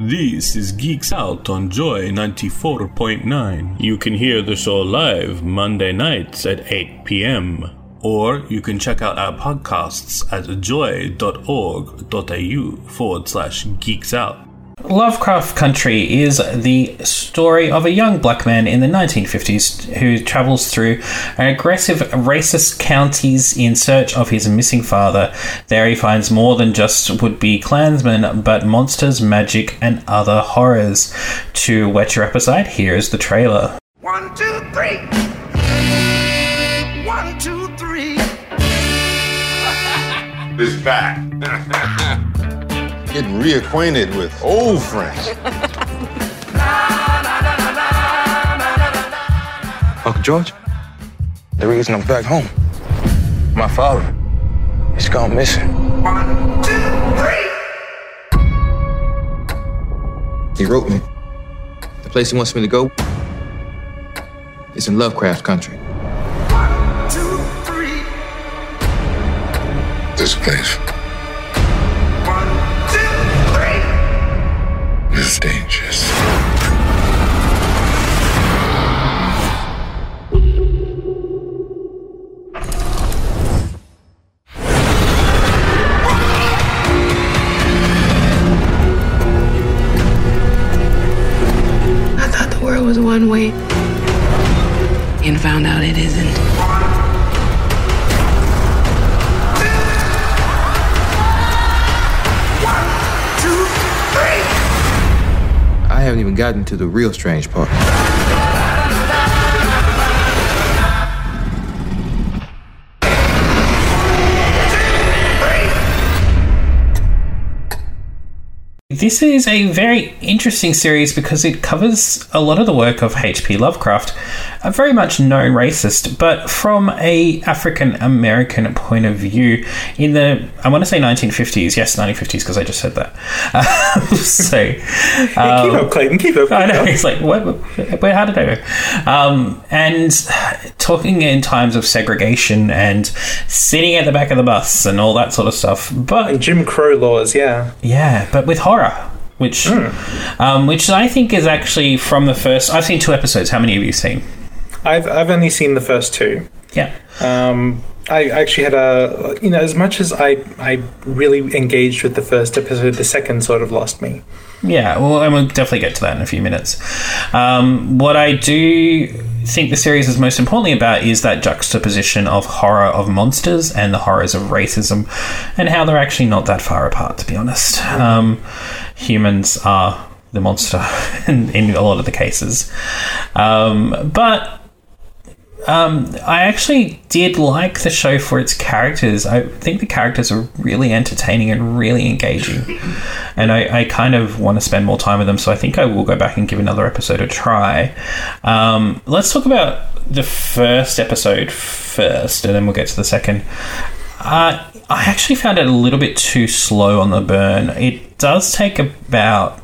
This is Geeks Out on Joy 94.9. You can hear the show live Monday nights at 8 p.m. Or you can check out our podcasts at joy.org.au forward slash geeks out. Lovecraft Country is the story of a young black man in the 1950s who travels through aggressive racist counties in search of his missing father. There he finds more than just would be Klansmen, but monsters, magic, and other horrors. To whet your appetite, here is the trailer. One, two, three. One, two, three. is back. Getting reacquainted with old friends. Uncle George, the reason I'm back home, my father, he's gone missing. One, two, three. He wrote me. The place he wants me to go is in Lovecraft country. One, two, three. This place haven't even gotten to the real strange part. This is a very interesting series because it covers a lot of the work of H.P. Lovecraft, a very much known racist, but from a African American point of view in the I want to say 1950s. Yes, 1950s because I just said that. Um, so keep um, up, Clayton. Keep up. I know. keep up. It's like, what, where, how did I know? Um, and talking in times of segregation and sitting at the back of the bus and all that sort of stuff. But Jim Crow laws, yeah. yeah, but with horror, which, um, which I think is actually from the first. I've seen two episodes. How many have you seen? I've I've only seen the first two. Yeah. Um, I actually had a you know as much as I I really engaged with the first episode, the second sort of lost me. Yeah, well, and we'll definitely get to that in a few minutes. Um, what I do think the series is most importantly about is that juxtaposition of horror of monsters and the horrors of racism, and how they're actually not that far apart, to be honest. Um, humans are the monster in, in a lot of the cases. Um, but um, I actually did like the show for its characters. I think the characters are really entertaining and really engaging. And I, I kind of want to spend more time with them, so I think I will go back and give another episode a try. Um, let's talk about the first episode first, and then we'll get to the second. Uh, I actually found it a little bit too slow on the burn. It does take about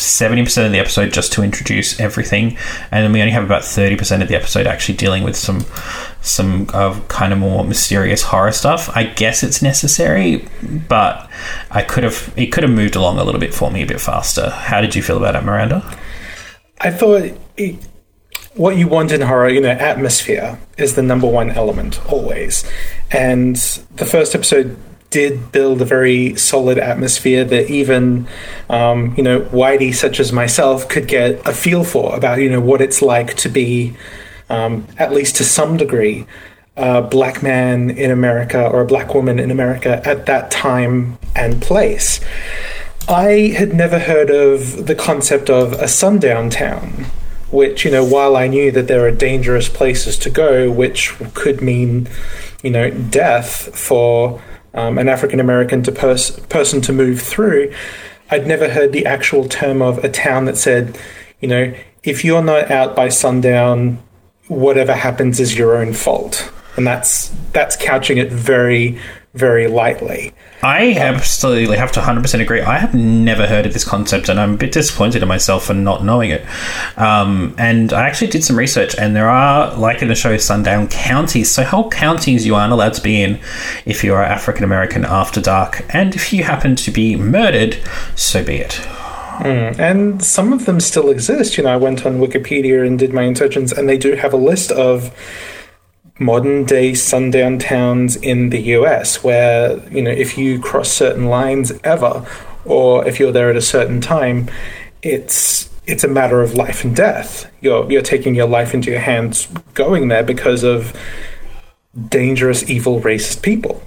70% of the episode just to introduce everything and then we only have about 30% of the episode actually dealing with some some of kind of more mysterious horror stuff. I guess it's necessary but i could have it could have moved along a little bit for me a bit faster. How did you feel about it miranda? I thought it, what you want in horror, you know, atmosphere is the number one element always. And the first episode did build a very solid atmosphere that even, um, you know, whitey such as myself could get a feel for about, you know, what it's like to be, um, at least to some degree, a black man in America or a black woman in America at that time and place. I had never heard of the concept of a sundown town, which, you know, while I knew that there are dangerous places to go, which could mean, you know, death for um, an African American to pers- person to move through, I'd never heard the actual term of a town that said, you know, if you're not out by sundown, whatever happens is your own fault. And that's that's couching it very, very lightly. I absolutely have to 100% agree. I have never heard of this concept, and I'm a bit disappointed in myself for not knowing it. Um, and I actually did some research, and there are, like in the show Sundown, counties. So, whole counties you aren't allowed to be in if you are African American after dark. And if you happen to be murdered, so be it. And some of them still exist. You know, I went on Wikipedia and did my insertions, and they do have a list of modern day sundown towns in the US where, you know, if you cross certain lines ever, or if you're there at a certain time, it's it's a matter of life and death. You're you're taking your life into your hands going there because of dangerous, evil, racist people.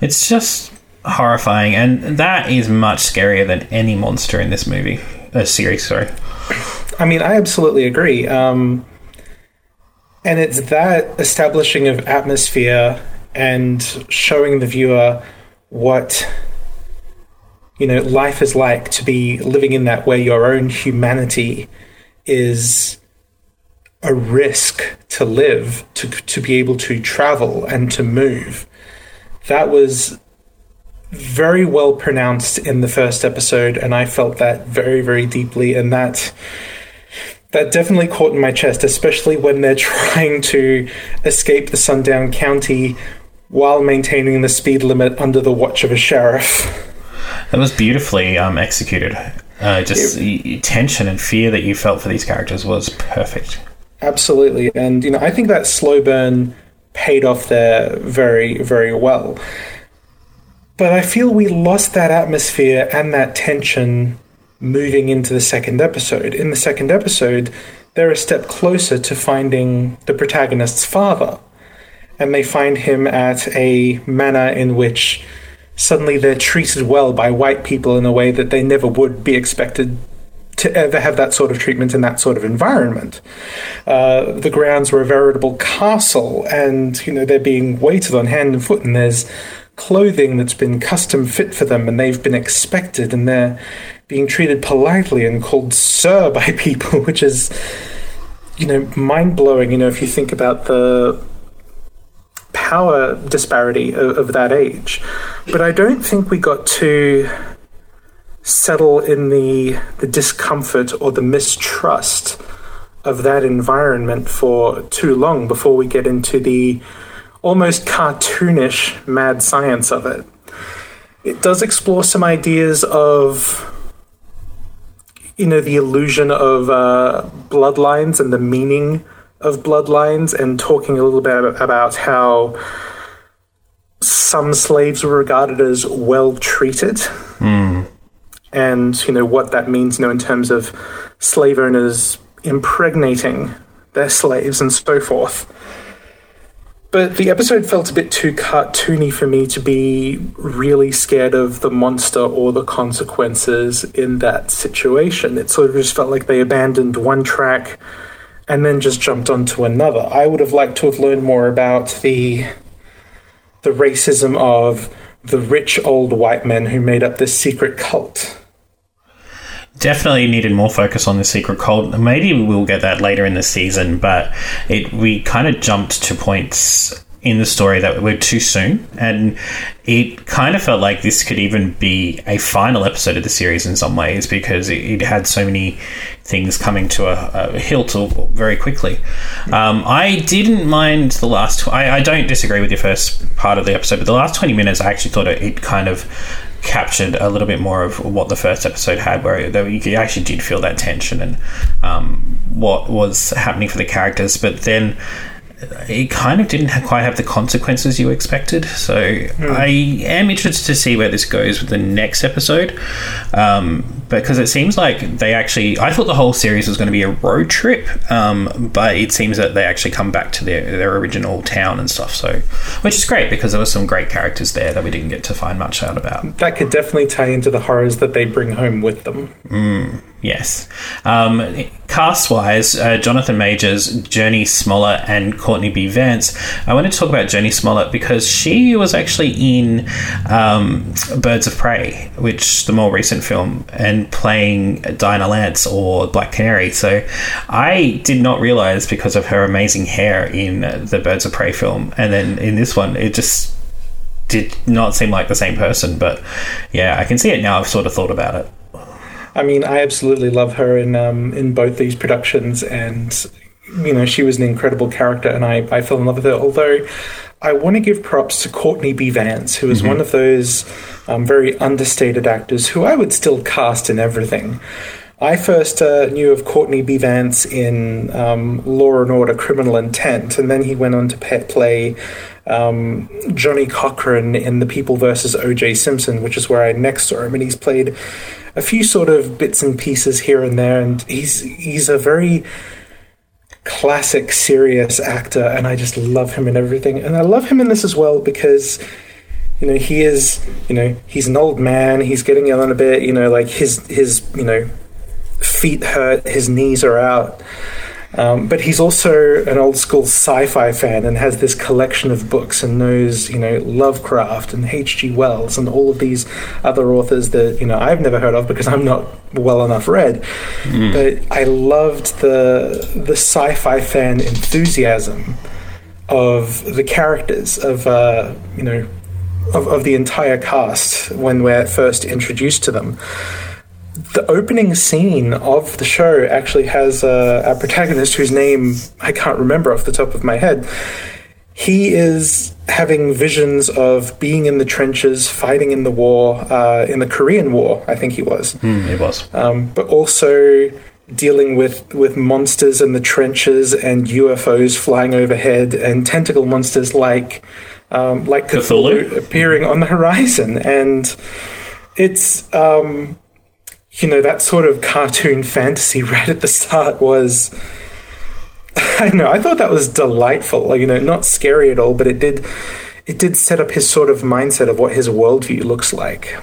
It's just horrifying, and that is much scarier than any monster in this movie. Uh, series, sorry. I mean, I absolutely agree. Um, and it's that establishing of atmosphere and showing the viewer what you know life is like to be living in that where your own humanity is a risk to live to to be able to travel and to move. That was very well pronounced in the first episode and I felt that very very deeply and that that definitely caught in my chest, especially when they're trying to escape the Sundown County while maintaining the speed limit under the watch of a sheriff. That was beautifully um, executed. Uh, just the tension and fear that you felt for these characters was perfect. Absolutely. And, you know, I think that slow burn paid off there very, very well. But I feel we lost that atmosphere and that tension moving into the second episode. In the second episode, they're a step closer to finding the protagonist's father. And they find him at a manor in which suddenly they're treated well by white people in a way that they never would be expected to ever have that sort of treatment in that sort of environment. Uh, the grounds were a veritable castle, and you know they're being waited on hand and foot, and there's clothing that's been custom fit for them, and they've been expected, and they're being treated politely and called sir by people, which is, you know, mind blowing. You know, if you think about the power disparity of, of, that age. But I don't think we got to settle in the the discomfort or the mistrust of that environment for too long before we get into the almost cartoonish mad science of it. It does explore some ideas of you know the illusion of uh, bloodlines and the meaning of bloodlines, and talking a little bit about how some slaves were regarded as well treated, mm. and you know what that means, you know, in terms of slave owners impregnating their slaves and so forth. But the episode felt a bit too cartoony for me to be really scared of the monster or the consequences in that situation. It sort of just felt like they abandoned one track and then just jumped onto another. I would have liked to have learned more about the the racism of the rich old white men who made up this secret cult definitely needed more focus on the secret cult. Maybe we'll get that later in the season, but it we kind of jumped to points in the story that were too soon, and it kind of felt like this could even be a final episode of the series in some ways because it, it had so many things coming to a, a hilt very quickly. Um, I didn't mind the last. I, I, don't disagree with your first part of the episode, but the last twenty minutes, I actually thought it, it kind of captured a little bit more of what the first episode had, where you actually did feel that tension and um, what was happening for the characters. But then it kind of didn't quite have the consequences you expected. So mm. I am interested to see where this goes with the next episode, um, because it seems like they actually. I thought the whole series was going to be a road trip, um, but it seems that they actually come back to their their original town and stuff. So, which is great because there were some great characters there that we didn't get to find much out about. That could definitely tie into the horrors that they bring home with them. Mm, yes. Um, cast wise, uh, Jonathan Majors, Jurnee Smollett, and Courtney B. Vance. I want to talk about Jurnee Smollett because she was actually in um, Birds of Prey, which the more recent film, and playing Dinah Lance or Black Canary. So I did not realize because of her amazing hair in the Birds of Prey film, and then in this one, it just did not seem like the same person. But yeah, I can see it now. I've sort of thought about it. I mean, I absolutely love her in um, in both these productions, and you know, she was an incredible character, and I, I fell in love with her. Although, I want to give props to Courtney B. Vance, who is one of those um, very understated actors who I would still cast in everything. I first uh, knew of Courtney B. Vance in um, Law and Order: Criminal Intent, and then he went on to pe- play um, Johnnie Cochran in The People versus O.J. Simpson, which is where I next saw him, and he's played a few sort of bits and pieces here and there, and he's he's a very classic serious actor, and I just love him in everything, and I love him in this as well because you know he is you know he's an old man, he's getting on a bit, you know like his his you know feet hurt, his knees are out. Um, but he's also an old school sci-fi fan and has this collection of books and knows, you know, Lovecraft and H.G. Wells and all of these other authors that you know I've never heard of because I'm not well enough read. But I loved the the sci-fi fan enthusiasm of the characters of uh, you know of, of the entire cast when we're first introduced to them the opening scene of the show actually has a, a protagonist whose name I can't remember off the top of my head. He is having visions of being in the trenches, fighting in the war, uh, in the Korean War, I think he was, He was. um, but also dealing with, with monsters in the trenches and UFOs flying overhead and tentacle monsters like um, like Cthulhu, Cthulhu? appearing on the horizon. And it's um, you know, that sort of cartoon fantasy right at the start was. I know. I thought that was delightful. Like, you know, not scary at all, but it did. It did set up his sort of mindset of what his worldview looks like.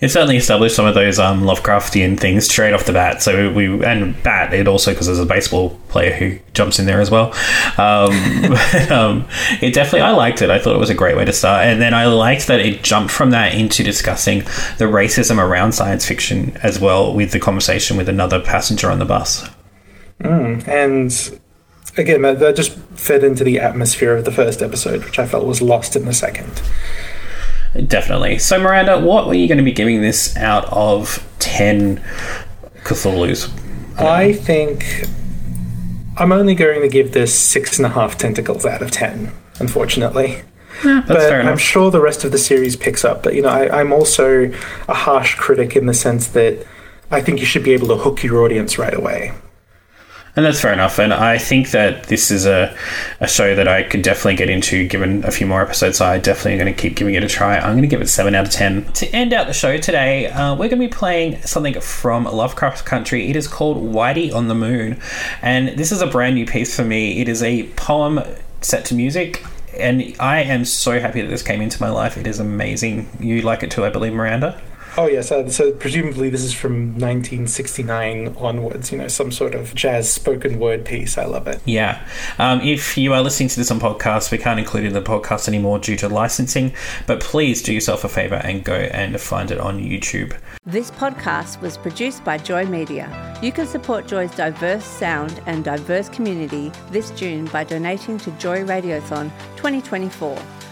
It certainly established some of those um, Lovecraftian things straight off the bat. So we and bat it also because there's a baseball player who jumps in there as well. Um, um, it definitely I liked it. I thought it was a great way to start, and then I liked that it jumped from that into discussing the racism around science fiction as well with the conversation with another passenger on the bus. And again, that just fed into the atmosphere of the first episode, which I felt was lost in the second. Definitely. So Miranda, what were you going to be giving this out of ten Cthulhu's? I think I'm only going to give this six and a half tentacles out of ten, unfortunately. That's but fair I'm sure the rest of the series picks up. But you know, I, I'm also a harsh critic in the sense that I think you should be able to hook your audience right away. And that's fair enough. And I think that this is a, a show that I could definitely get into given a few more episodes. So I definitely am going to keep giving it a try. I'm going to give it 7 out of 10. To end out the show today, uh, we're going to be playing something from Lovecraft Country. It is called Whitey on the Moon. And this is a brand new piece for me. It is a poem set to music. And I am so happy that this came into my life. It is amazing. You like it too, I believe, Miranda? Oh yes, uh, so presumably this is from 1969 onwards. You know, some sort of jazz spoken word piece. I love it. Yeah. Um, if you are listening to this on podcast, we can't include it in the podcast anymore due to licensing, but please do yourself a favor and go and find it on YouTube. This podcast was produced by Joy Media. You can support Joy's diverse sound and diverse community this June by donating to Joy Radiothon 2024.